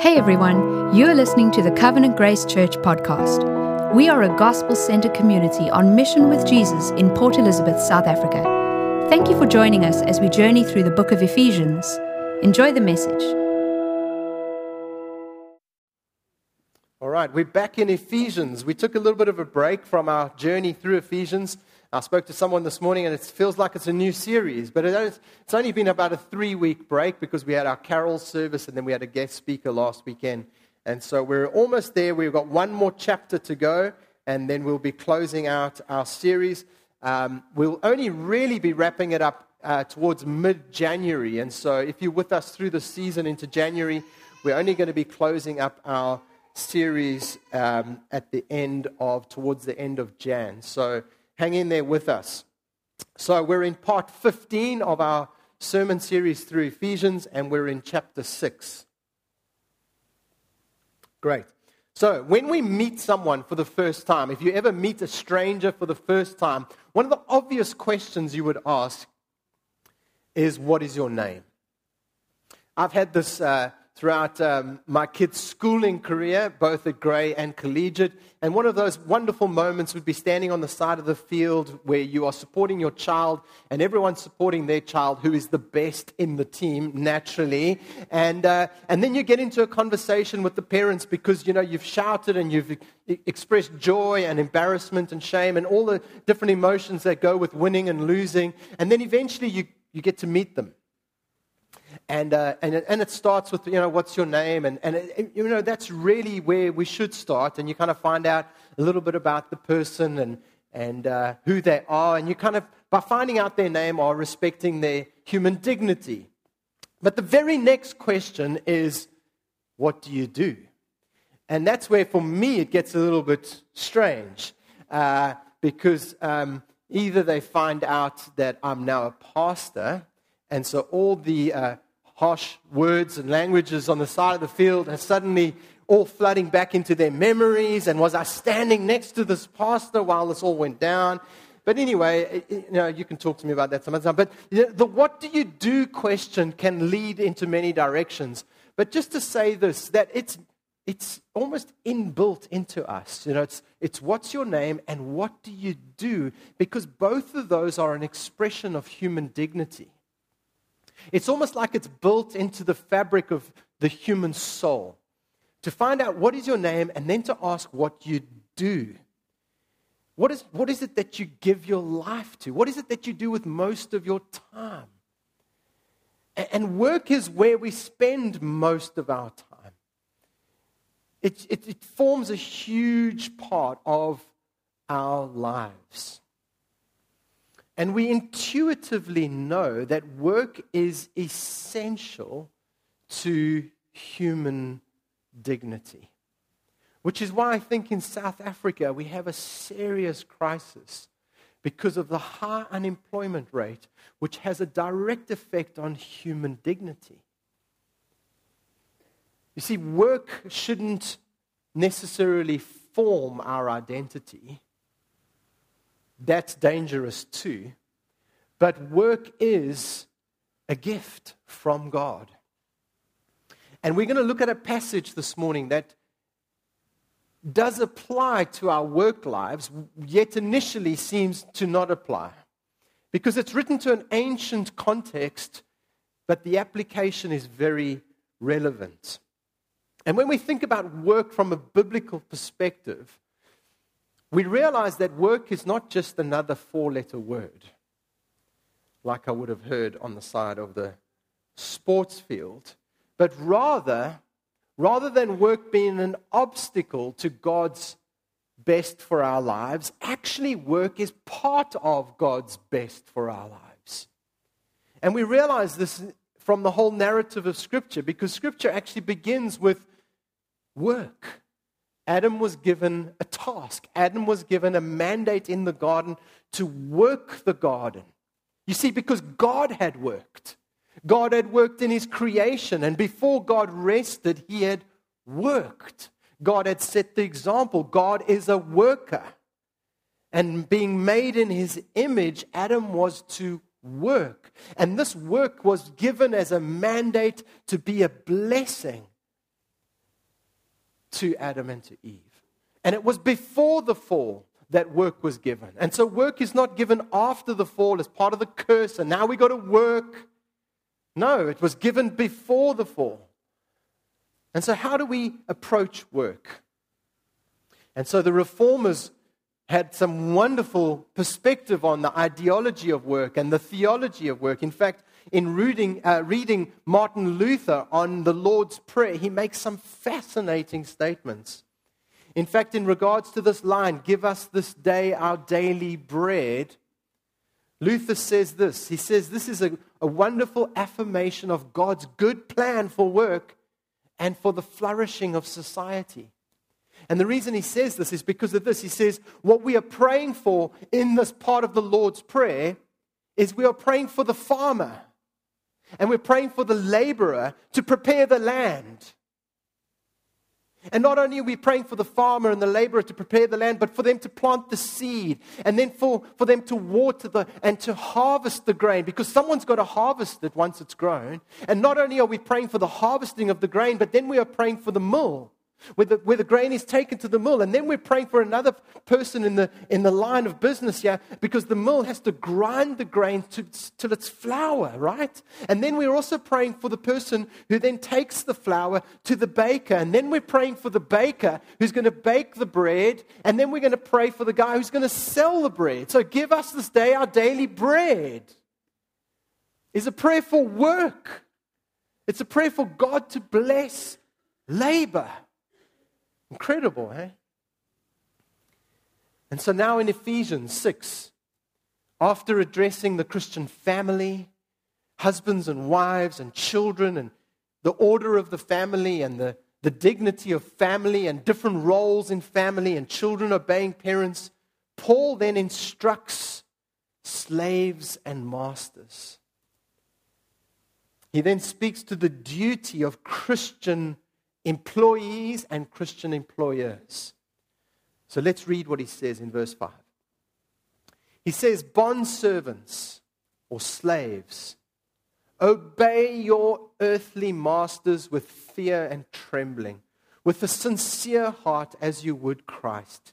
Hey everyone, you're listening to the Covenant Grace Church podcast. We are a gospel centered community on mission with Jesus in Port Elizabeth, South Africa. Thank you for joining us as we journey through the book of Ephesians. Enjoy the message. All right, we're back in Ephesians. We took a little bit of a break from our journey through Ephesians. I spoke to someone this morning and it feels like it's a new series, but it's only been about a three week break because we had our carol service and then we had a guest speaker last weekend. And so we're almost there. We've got one more chapter to go and then we'll be closing out our series. Um, we'll only really be wrapping it up uh, towards mid January. And so if you're with us through the season into January, we're only going to be closing up our series um, at the end of, towards the end of Jan. So hang in there with us. So, we're in part 15 of our sermon series through Ephesians, and we're in chapter 6. Great. So, when we meet someone for the first time, if you ever meet a stranger for the first time, one of the obvious questions you would ask is, What is your name? I've had this uh, throughout um, my kids' schooling career, both at Grey and collegiate. And one of those wonderful moments would be standing on the side of the field where you are supporting your child and everyone's supporting their child who is the best in the team, naturally. And, uh, and then you get into a conversation with the parents because, you know, you've shouted and you've expressed joy and embarrassment and shame and all the different emotions that go with winning and losing. And then eventually you, you get to meet them and, uh, and, and it starts with, you know, what's your name? And, and it, you know, that's really where we should start. And you kind of find out a little bit about the person and, and uh, who they are. And you kind of, by finding out their name, are respecting their human dignity. But the very next question is, what do you do? And that's where, for me, it gets a little bit strange. Uh, because um, either they find out that I'm now a pastor, and so all the uh, harsh words and languages on the side of the field are suddenly all flooding back into their memories. And was I standing next to this pastor while this all went down? But anyway, you know, you can talk to me about that some other time. But the what do you do question can lead into many directions. But just to say this, that it's, it's almost inbuilt into us. You know, it's, it's what's your name and what do you do? Because both of those are an expression of human dignity. It's almost like it's built into the fabric of the human soul. To find out what is your name and then to ask what you do. What is, what is it that you give your life to? What is it that you do with most of your time? And work is where we spend most of our time. It, it, it forms a huge part of our lives. And we intuitively know that work is essential to human dignity. Which is why I think in South Africa we have a serious crisis because of the high unemployment rate, which has a direct effect on human dignity. You see, work shouldn't necessarily form our identity that's dangerous too. But work is a gift from God. And we're going to look at a passage this morning that does apply to our work lives, yet initially seems to not apply. Because it's written to an ancient context, but the application is very relevant. And when we think about work from a biblical perspective, we realize that work is not just another four letter word, like I would have heard on the side of the sports field, but rather, rather than work being an obstacle to God's best for our lives, actually, work is part of God's best for our lives. And we realize this from the whole narrative of Scripture because Scripture actually begins with work. Adam was given a task. Adam was given a mandate in the garden to work the garden. You see, because God had worked. God had worked in his creation, and before God rested, he had worked. God had set the example. God is a worker. And being made in his image, Adam was to work. And this work was given as a mandate to be a blessing to Adam and to Eve. And it was before the fall that work was given. And so work is not given after the fall as part of the curse, and now we got to work. No, it was given before the fall. And so, how do we approach work? And so, the reformers had some wonderful perspective on the ideology of work and the theology of work. In fact, in reading, uh, reading Martin Luther on the Lord's Prayer, he makes some fascinating statements. In fact, in regards to this line, give us this day our daily bread, Luther says this. He says this is a, a wonderful affirmation of God's good plan for work and for the flourishing of society. And the reason he says this is because of this. He says, What we are praying for in this part of the Lord's Prayer is we are praying for the farmer and we're praying for the laborer to prepare the land. And not only are we praying for the farmer and the laborer to prepare the land, but for them to plant the seed and then for, for them to water the and to harvest the grain because someone's got to harvest it once it's grown. And not only are we praying for the harvesting of the grain, but then we are praying for the mill where the, where the grain is taken to the mill. And then we're praying for another person in the, in the line of business here because the mill has to grind the grain to, till it's flour, right? And then we're also praying for the person who then takes the flour to the baker. And then we're praying for the baker who's going to bake the bread. And then we're going to pray for the guy who's going to sell the bread. So give us this day our daily bread. Is a prayer for work. It's a prayer for God to bless labor. Incredible, eh? And so now in Ephesians 6, after addressing the Christian family, husbands and wives and children, and the order of the family and the, the dignity of family and different roles in family and children obeying parents, Paul then instructs slaves and masters. He then speaks to the duty of Christian employees and Christian employers. So let's read what he says in verse 5. He says, Bond servants or slaves, obey your earthly masters with fear and trembling, with a sincere heart as you would Christ.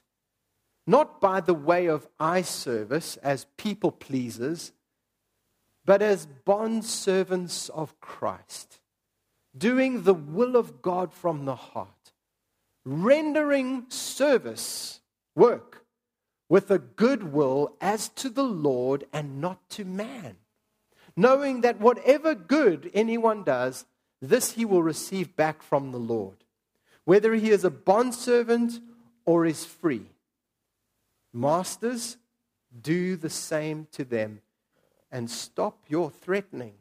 Not by the way of eye service as people pleasers, but as bond servants of Christ doing the will of God from the heart, rendering service, work, with a good will as to the Lord and not to man, knowing that whatever good anyone does, this he will receive back from the Lord, whether he is a bondservant or is free. Masters, do the same to them and stop your threatening,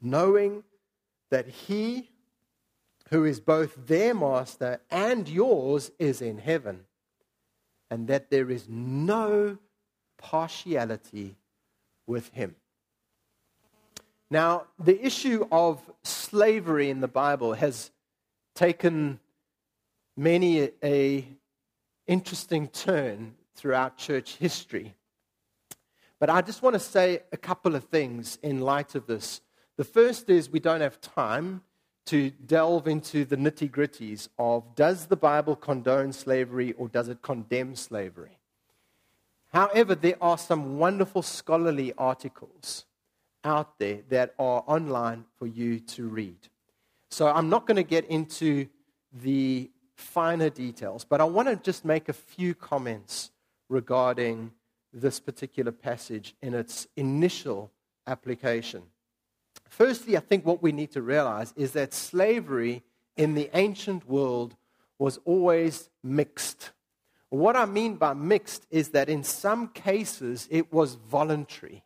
knowing that he who is both their master and yours is in heaven, and that there is no partiality with him. Now, the issue of slavery in the Bible has taken many a, interesting turn throughout church history. But I just want to say a couple of things in light of this the first is we don't have time to delve into the nitty gritties of does the Bible condone slavery or does it condemn slavery? However, there are some wonderful scholarly articles out there that are online for you to read. So I'm not going to get into the finer details, but I want to just make a few comments regarding this particular passage in its initial application. Firstly, I think what we need to realize is that slavery in the ancient world was always mixed. What I mean by mixed is that in some cases it was voluntary.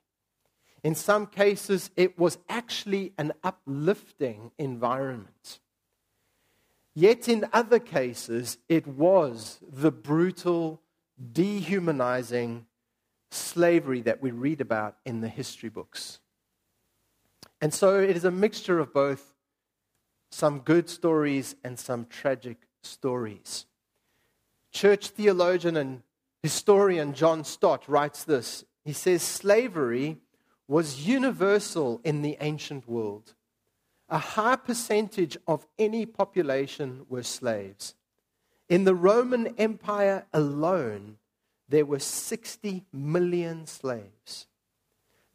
In some cases, it was actually an uplifting environment. Yet in other cases, it was the brutal, dehumanizing slavery that we read about in the history books. And so it is a mixture of both some good stories and some tragic stories. Church theologian and historian John Stott writes this. He says, Slavery was universal in the ancient world. A high percentage of any population were slaves. In the Roman Empire alone, there were 60 million slaves.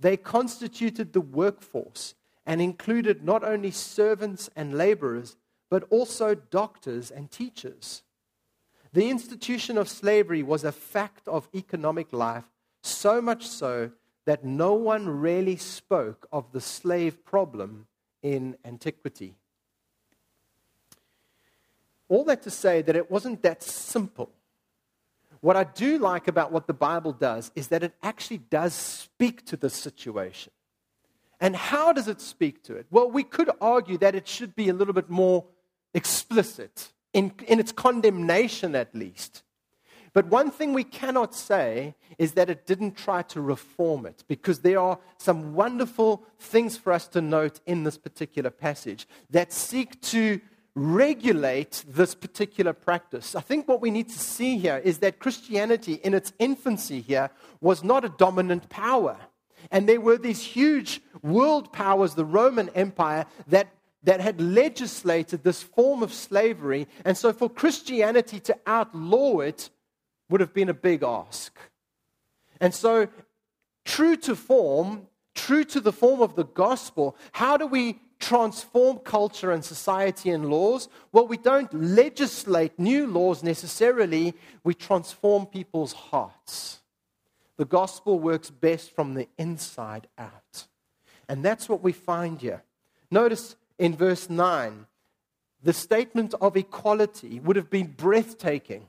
They constituted the workforce and included not only servants and laborers, but also doctors and teachers. The institution of slavery was a fact of economic life, so much so that no one really spoke of the slave problem in antiquity. All that to say that it wasn't that simple. What I do like about what the Bible does is that it actually does speak to the situation. And how does it speak to it? Well, we could argue that it should be a little bit more explicit, in, in its condemnation at least. But one thing we cannot say is that it didn't try to reform it, because there are some wonderful things for us to note in this particular passage that seek to regulate this particular practice. I think what we need to see here is that Christianity, in its infancy here, was not a dominant power. And there were these huge world powers, the Roman Empire, that, that had legislated this form of slavery. And so for Christianity to outlaw it would have been a big ask. And so, true to form, true to the form of the gospel, how do we transform culture and society and laws? Well, we don't legislate new laws necessarily, we transform people's hearts. The gospel works best from the inside out. And that's what we find here. Notice in verse 9, the statement of equality would have been breathtaking.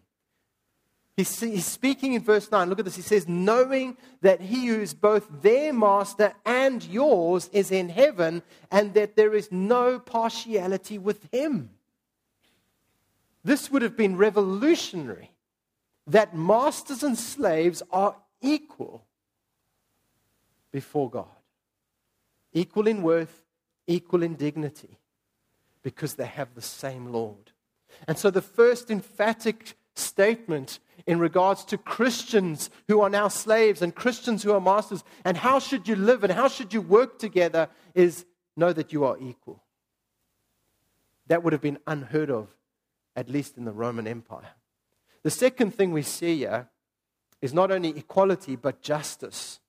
He's, he's, speaking in verse 9. Look at this. He says, Knowing that he who is both their master and yours is in heaven, and that there is no partiality with him. This would have been revolutionary that masters and slaves are equal before God. Equal in worth, equal in dignity, because they have the same Lord. And so the first emphatic statement in regards to Christians who are now slaves and Christians who are masters, and how should you live and how should you work together is know that you are equal. That would have been unheard of, at least in the Roman Empire. The second thing we see here is not only equality, but justice.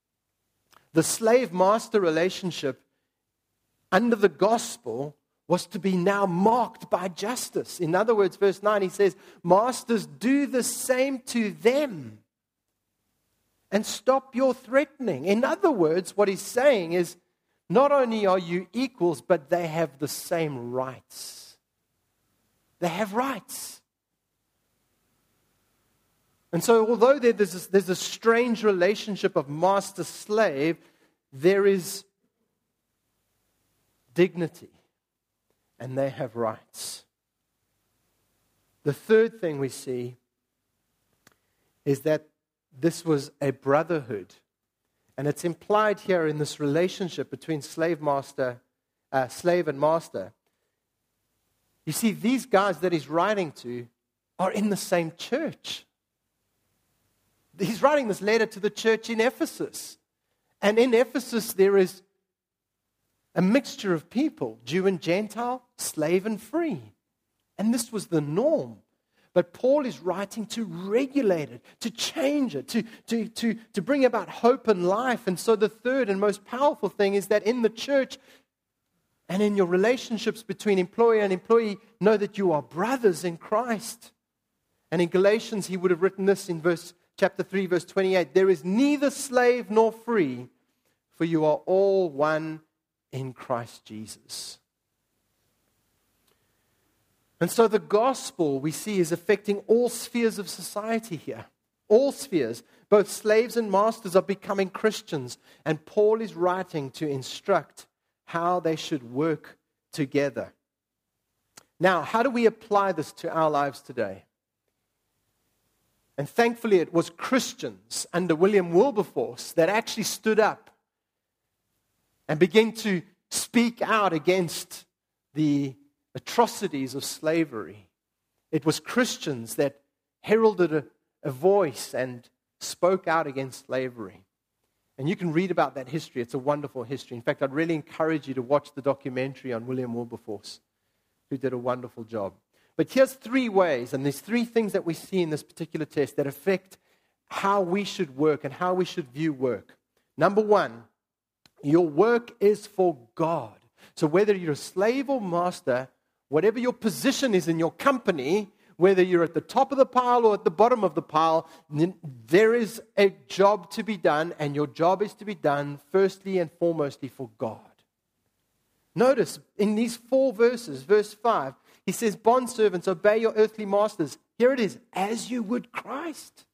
The slave master relationship under the gospel was to be now marked by justice. In other words, verse 9, he says, Masters, do the same to them and stop your threatening. In other words, what he's saying is, not only are you equals, but they have the same rights. They have rights. And so, although there's a, there's a strange relationship of master slave, there is dignity and they have rights. The third thing we see is that this was a brotherhood. And it's implied here in this relationship between slave master, uh, slave and master. You see, these guys that he's writing to are in the same church. He's writing this letter to the church in Ephesus. And in Ephesus, there is a mixture of people Jew and Gentile, slave and free. And this was the norm. But Paul is writing to regulate it, to change it, to, to, to, to bring about hope and life. And so, the third and most powerful thing is that in the church and in your relationships between employer and employee, know that you are brothers in Christ. And in Galatians, he would have written this in verse chapter 3, verse 28 There is neither slave nor free, for you are all one in Christ Jesus. And so the gospel we see is affecting all spheres of society here. All spheres. Both slaves and masters are becoming Christians. And Paul is writing to instruct how they should work together. Now, how do we apply this to our lives today? And thankfully, it was Christians under William Wilberforce that actually stood up and begin to speak out against the atrocities of slavery. It was Christians that heralded a, a voice and spoke out against slavery. And you can read about that history. It's a wonderful history. In fact, I'd really encourage you to watch the documentary on William Wilberforce, who did a wonderful job. But here's three ways, and there's three things that we see in this particular test that affect how we should work and how we should view work. Number one, your work is for God. So whether you're a slave or master, whatever your position is in your company, whether you're at the top of the pile or at the bottom of the pile, there is a job to be done, and your job is to be done firstly and foremostly for God. Notice in these four verses, verse 5, he says, Bondservants, obey your earthly masters. Here it is, as you would Christ.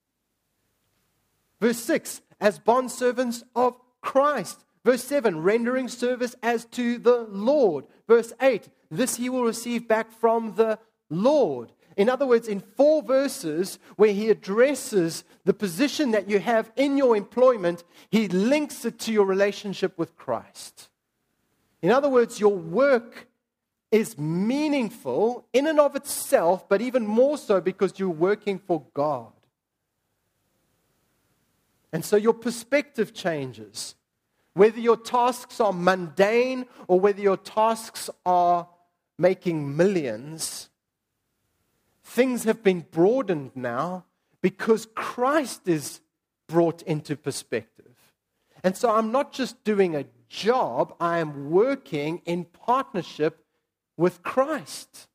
Verse 6, as bondservants of Christ. Verse 7, rendering service as to the Lord. Verse 8, this he will receive back from the Lord. In other words, in four verses where he addresses the position that you have in your employment, he links it to your relationship with Christ. In other words, your work is meaningful in and of itself, but even more so because you're working for God. And so your perspective changes. Whether your tasks are mundane or whether your tasks are making millions, things have been broadened now because Christ is brought into perspective. And so I'm not just doing a job, I am working in partnership with Christ.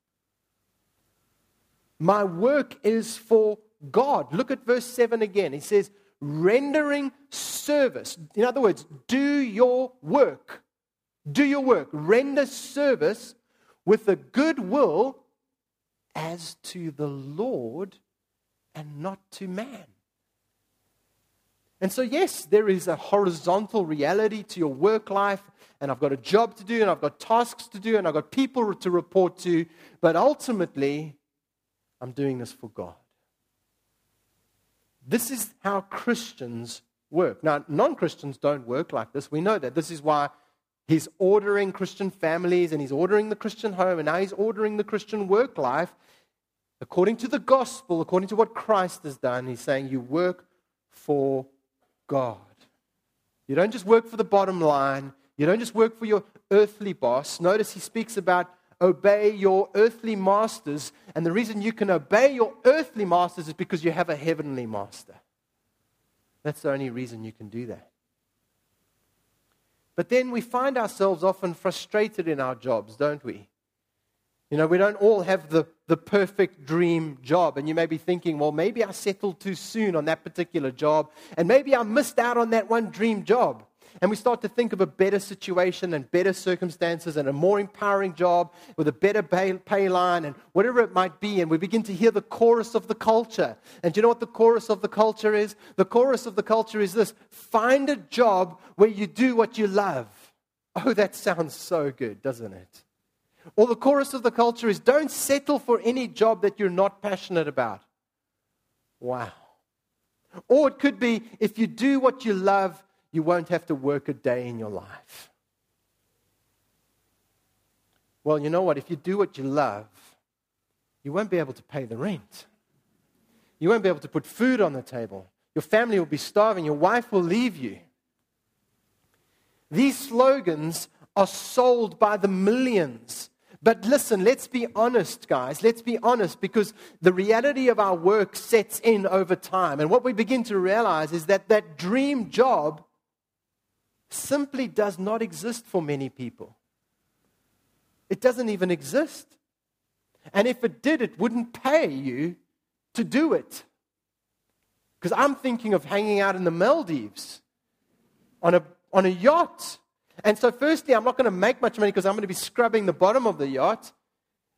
My work is for God. Look at verse 7 again. He says, rendering service. In other words, do your work. Do your work. Render service with a good will as to the Lord and not to man. And so, yes, there is a horizontal reality to your work life, and I've got a job to do, and I've got tasks to do, and I've got people to report to, but ultimately, I'm doing this for God. This is how Christians work. Now, non Christians don't work like this. We know that. This is why he's ordering Christian families and he's ordering the Christian home and now he's ordering the Christian work life according to the gospel, according to what Christ has done, he's saying you work for God. You don't just work for the bottom line, you don't just work for your earthly boss. Notice he speaks about obey your earthly masters, and the reason you can obey your earthly masters is because you have a heavenly master. That's the only reason you can do that. But then we find ourselves often frustrated in our jobs, don't we? You know, we don't all have the, the perfect dream job. And you may be thinking, well, maybe I settled too soon on that particular job. And maybe I missed out on that one dream job. And we start to think of a better situation and better circumstances and a more empowering job with a better pay, pay line and whatever it might be. And we begin to hear the chorus of the culture. And do you know what the chorus of the culture is? The chorus of the culture is this find a job where you do what you love. Oh, that sounds so good, doesn't it? Or the chorus of the culture is don't settle for any job that you're not passionate about. Wow. Or it could be if you do what you love, you won't have to work a day in your life. Well, you know what? If you do what you love, you won't be able to pay the rent. You won't be able to put food on the table. Your family will be starving. Your wife will leave you. These slogans are sold by the millions but listen, let's be honest, guys. Let's be honest because the reality of our work sets in over time. And what we begin to realize is that that dream job simply does not exist for many people. It doesn't even exist. And if it did, it wouldn't pay you to do it. Because I'm thinking of hanging out in the Maldives on a, on a yacht and so, firstly, I'm not going to make much money because I'm going to be scrubbing the bottom of the yacht.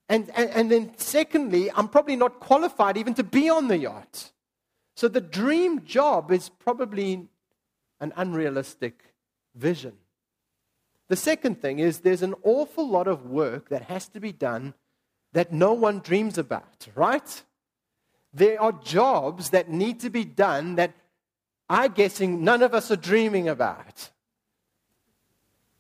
And, and, and then, secondly, I'm probably not qualified even to be on the yacht. So, the dream job is probably an unrealistic vision. The second thing is there's an awful lot of work that has to be done that no one dreams about, right? There are jobs that need to be done that I'm guessing none of us are dreaming about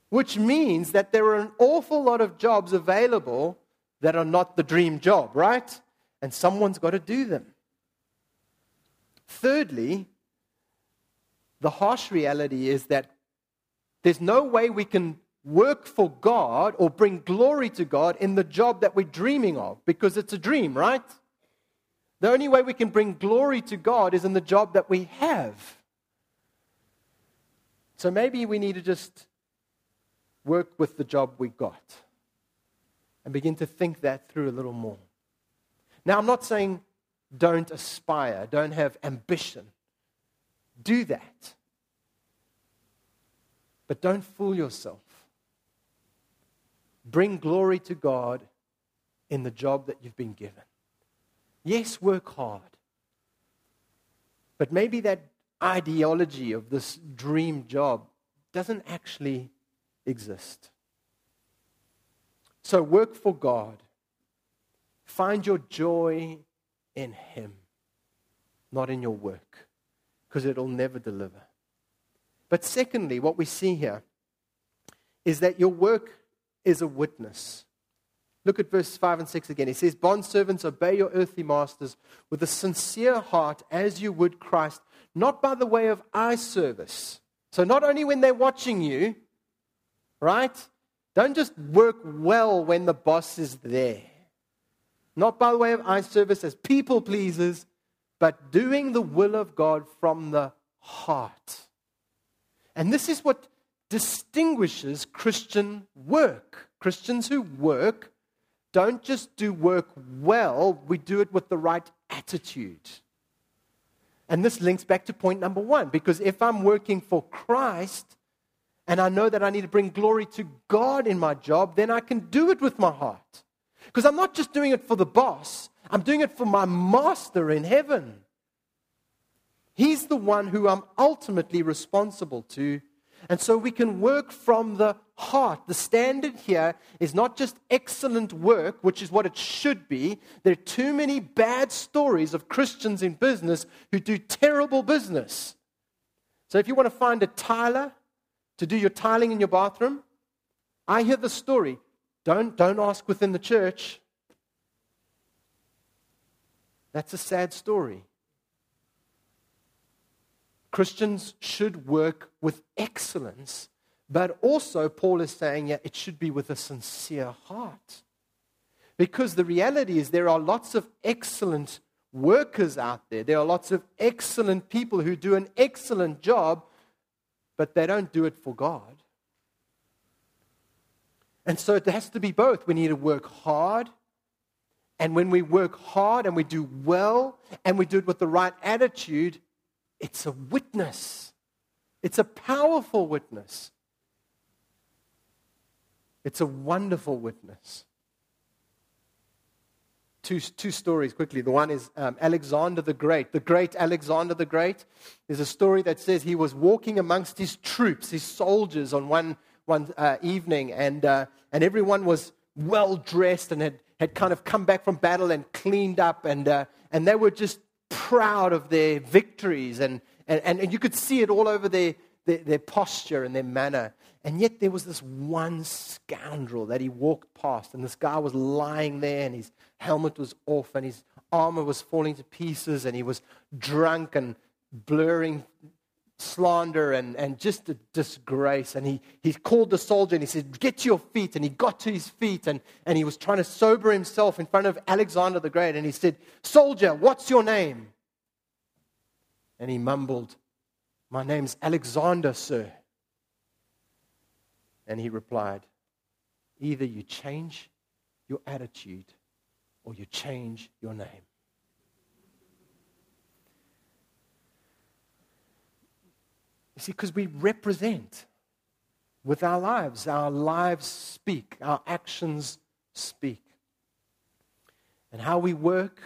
which means that there are an awful lot of jobs available that are not the dream job, right? And someone's got to do them. Thirdly, the harsh reality is that there's no way we can work for God or bring glory to God in the job that we're dreaming of because it's a dream, right? The only way we can bring glory to God is in the job that we have. So maybe we need to just work with the job we got and begin to think that through a little more. Now, I'm not saying don't aspire, don't have ambition. Do that. But don't fool yourself. Bring glory to God in the job that you've been given. Yes, work hard. But maybe that ideology of this dream job doesn't actually exist. So work for God. Find your joy in Him, not in your work, because it'll never deliver. But secondly, what we see here is that your work is a witness. Look at verse 5 and 6 again. He says, Bondservants, obey your earthly masters with a sincere heart as you would Christ, not by the way of eye service. So, not only when they're watching you, right? Don't just work well when the boss is there. Not by the way of eye service as people pleasers, but doing the will of God from the heart. And this is what distinguishes Christian work. Christians who work don't just do work well, we do it with the right attitude. And this links back to point number one because if I'm working for Christ and I know that I need to bring glory to God in my job, then I can do it with my heart. Because I'm not just doing it for the boss, I'm doing it for my master in heaven. He's the one who I'm ultimately responsible to. And so we can work from the heart. The standard here is not just excellent work, which is what it should be. There are too many bad stories of Christians in business who do terrible business. So if you want to find a tiler to do your tiling in your bathroom, I hear the story. Don't, don't ask within the church. That's a sad story. Christians should work with excellence, but also, Paul is saying, yeah, it should be with a sincere heart. Because the reality is, there are lots of excellent workers out there. There are lots of excellent people who do an excellent job, but they don't do it for God. And so it has to be both. We need to work hard. And when we work hard and we do well and we do it with the right attitude, it's a witness. It's a powerful witness. It's a wonderful witness. Two, two stories quickly. The one is um, Alexander the Great. The great Alexander the Great is a story that says he was walking amongst his troops, his soldiers, on one, one uh, evening, and, uh, and everyone was well dressed and had, had kind of come back from battle and cleaned up, and, uh, and they were just proud of their victories, and, and, and you could see it all over their, their, their posture and their manner. And yet there was this one scoundrel that he walked past, and this guy was lying there, and his helmet was off, and his armor was falling to pieces, and he was drunk and blurring slander and, and just a disgrace. And he, he called the soldier and he said, Get to your feet. And he got to his feet and, and he was trying to sober himself in front of Alexander the Great. And he said, Soldier, what's your name? And he mumbled, My name's Alexander, sir. And he replied, Either you change your attitude or you change your name. You see, because we represent with our lives. Our lives speak, our actions speak. And how we work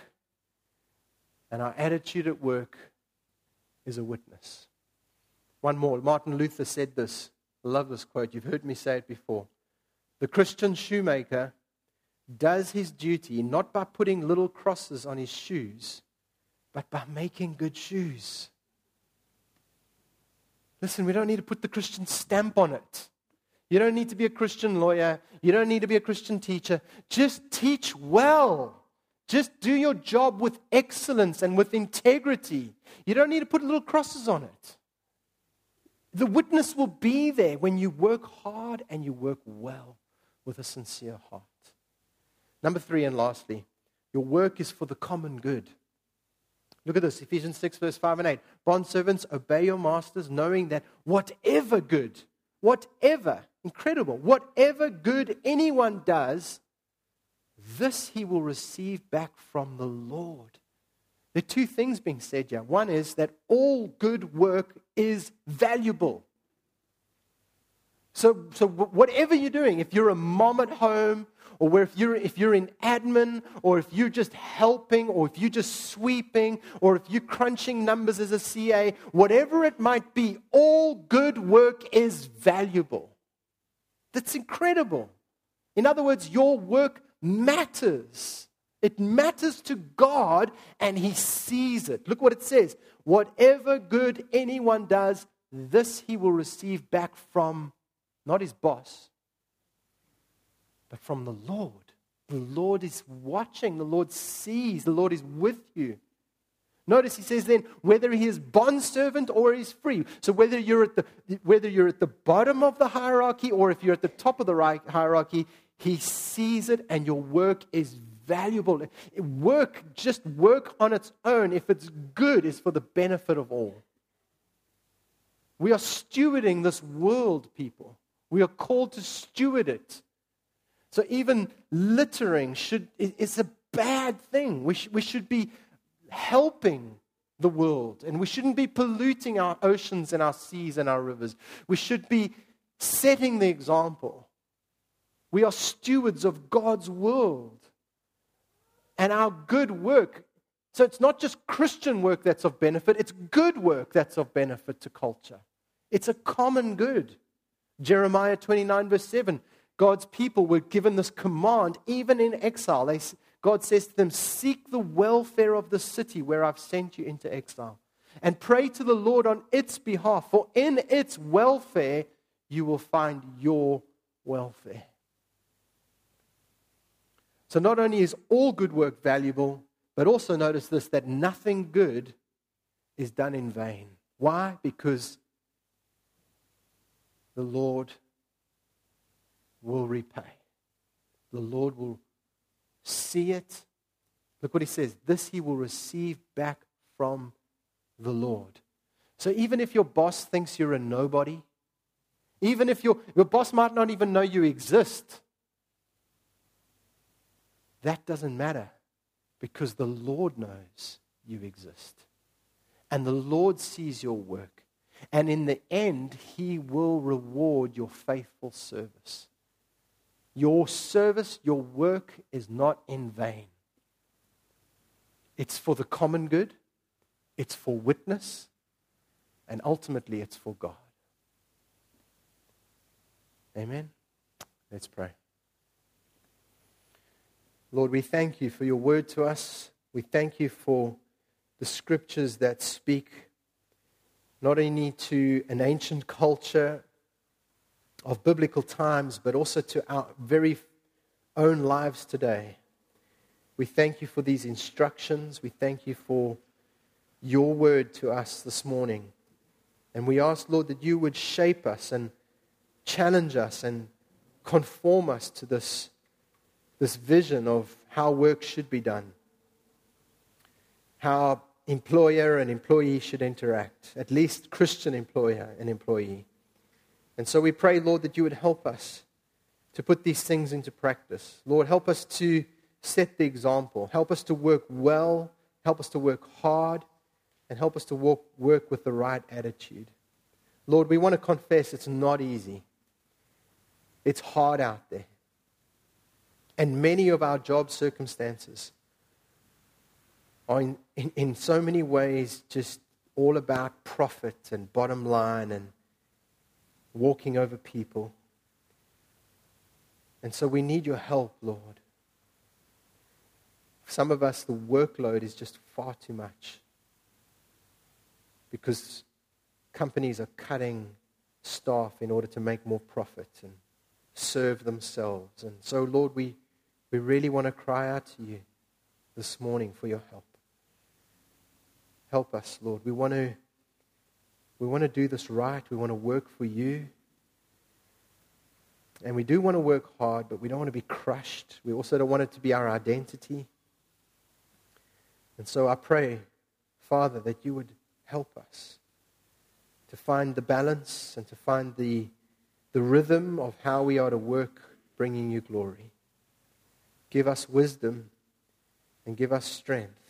and our attitude at work is a witness. One more. Martin Luther said this. I love this quote. You've heard me say it before. The Christian shoemaker does his duty not by putting little crosses on his shoes, but by making good shoes. Listen, we don't need to put the Christian stamp on it. You don't need to be a Christian lawyer. You don't need to be a Christian teacher. Just teach well. Just do your job with excellence and with integrity. You don't need to put little crosses on it. The witness will be there when you work hard and you work well with a sincere heart. Number three, and lastly, your work is for the common good. Look at this Ephesians 6, verse 5 and 8. Bondservants, obey your masters, knowing that whatever good, whatever, incredible, whatever good anyone does, this he will receive back from the Lord. There are two things being said here. One is that all good work is valuable. So, so whatever you're doing, if you're a mom at home, or if you're, if you're in admin, or if you're just helping, or if you're just sweeping, or if you're crunching numbers as a CA, whatever it might be, all good work is valuable. That's incredible. In other words, your work matters. It matters to God and He sees it. Look what it says whatever good anyone does, this he will receive back from not his boss, but from the Lord. The Lord is watching, the Lord sees, the Lord is with you. Notice he says then, whether he is bondservant or he's free. So whether you're at the whether you're at the bottom of the hierarchy or if you're at the top of the hierarchy, he sees it and your work is valuable. Work, just work on its own, if it's good, is for the benefit of all. We are stewarding this world, people. We are called to steward it. So even littering should is a bad thing. We, sh- we should be helping the world, and we shouldn't be polluting our oceans and our seas and our rivers. We should be setting the example. We are stewards of God's world. And our good work, so it's not just Christian work that's of benefit, it's good work that's of benefit to culture. It's a common good. Jeremiah 29, verse 7 God's people were given this command even in exile. They, God says to them, Seek the welfare of the city where I've sent you into exile, and pray to the Lord on its behalf, for in its welfare you will find your welfare. So, not only is all good work valuable, but also notice this that nothing good is done in vain. Why? Because the Lord will repay. The Lord will see it. Look what he says this he will receive back from the Lord. So even if your boss thinks you're a nobody, even if your, your boss might not even know you exist, that doesn't matter because the Lord knows you exist. And the Lord sees your work. And in the end, He will reward your faithful service. Your service, your work is not in vain. It's for the common good, it's for witness, and ultimately it's for God. Amen. Let's pray. Lord, we thank you for your word to us. We thank you for the scriptures that speak not only to an ancient culture of biblical times, but also to our very own lives today. We thank you for these instructions. We thank you for your word to us this morning. And we ask, Lord, that you would shape us and challenge us and conform us to this, this vision of how work should be done, how employer and employee should interact, at least Christian employer and employee. And so we pray, Lord, that you would help us to put these things into practice. Lord, help us to set the example. Help us to work well. Help us to work hard. And help us to work, work with the right attitude. Lord, we want to confess it's not easy. It's hard out there. And many of our job circumstances are in, in, in so many ways just all about profit and bottom line and walking over people. And so we need your help, Lord. For some of us, the workload is just far too much because companies are cutting staff in order to make more profit and serve themselves. And so, Lord, we, we really want to cry out to you this morning for your help. Help us, Lord. We want to We want to do this right. We want to work for you. And we do want to work hard, but we don't want to be crushed. We also don't want it to be our identity. And so I pray, Father, that you would help us to find the balance and to find the, the rhythm of how we are to work bringing you glory. Give us wisdom and give us strength.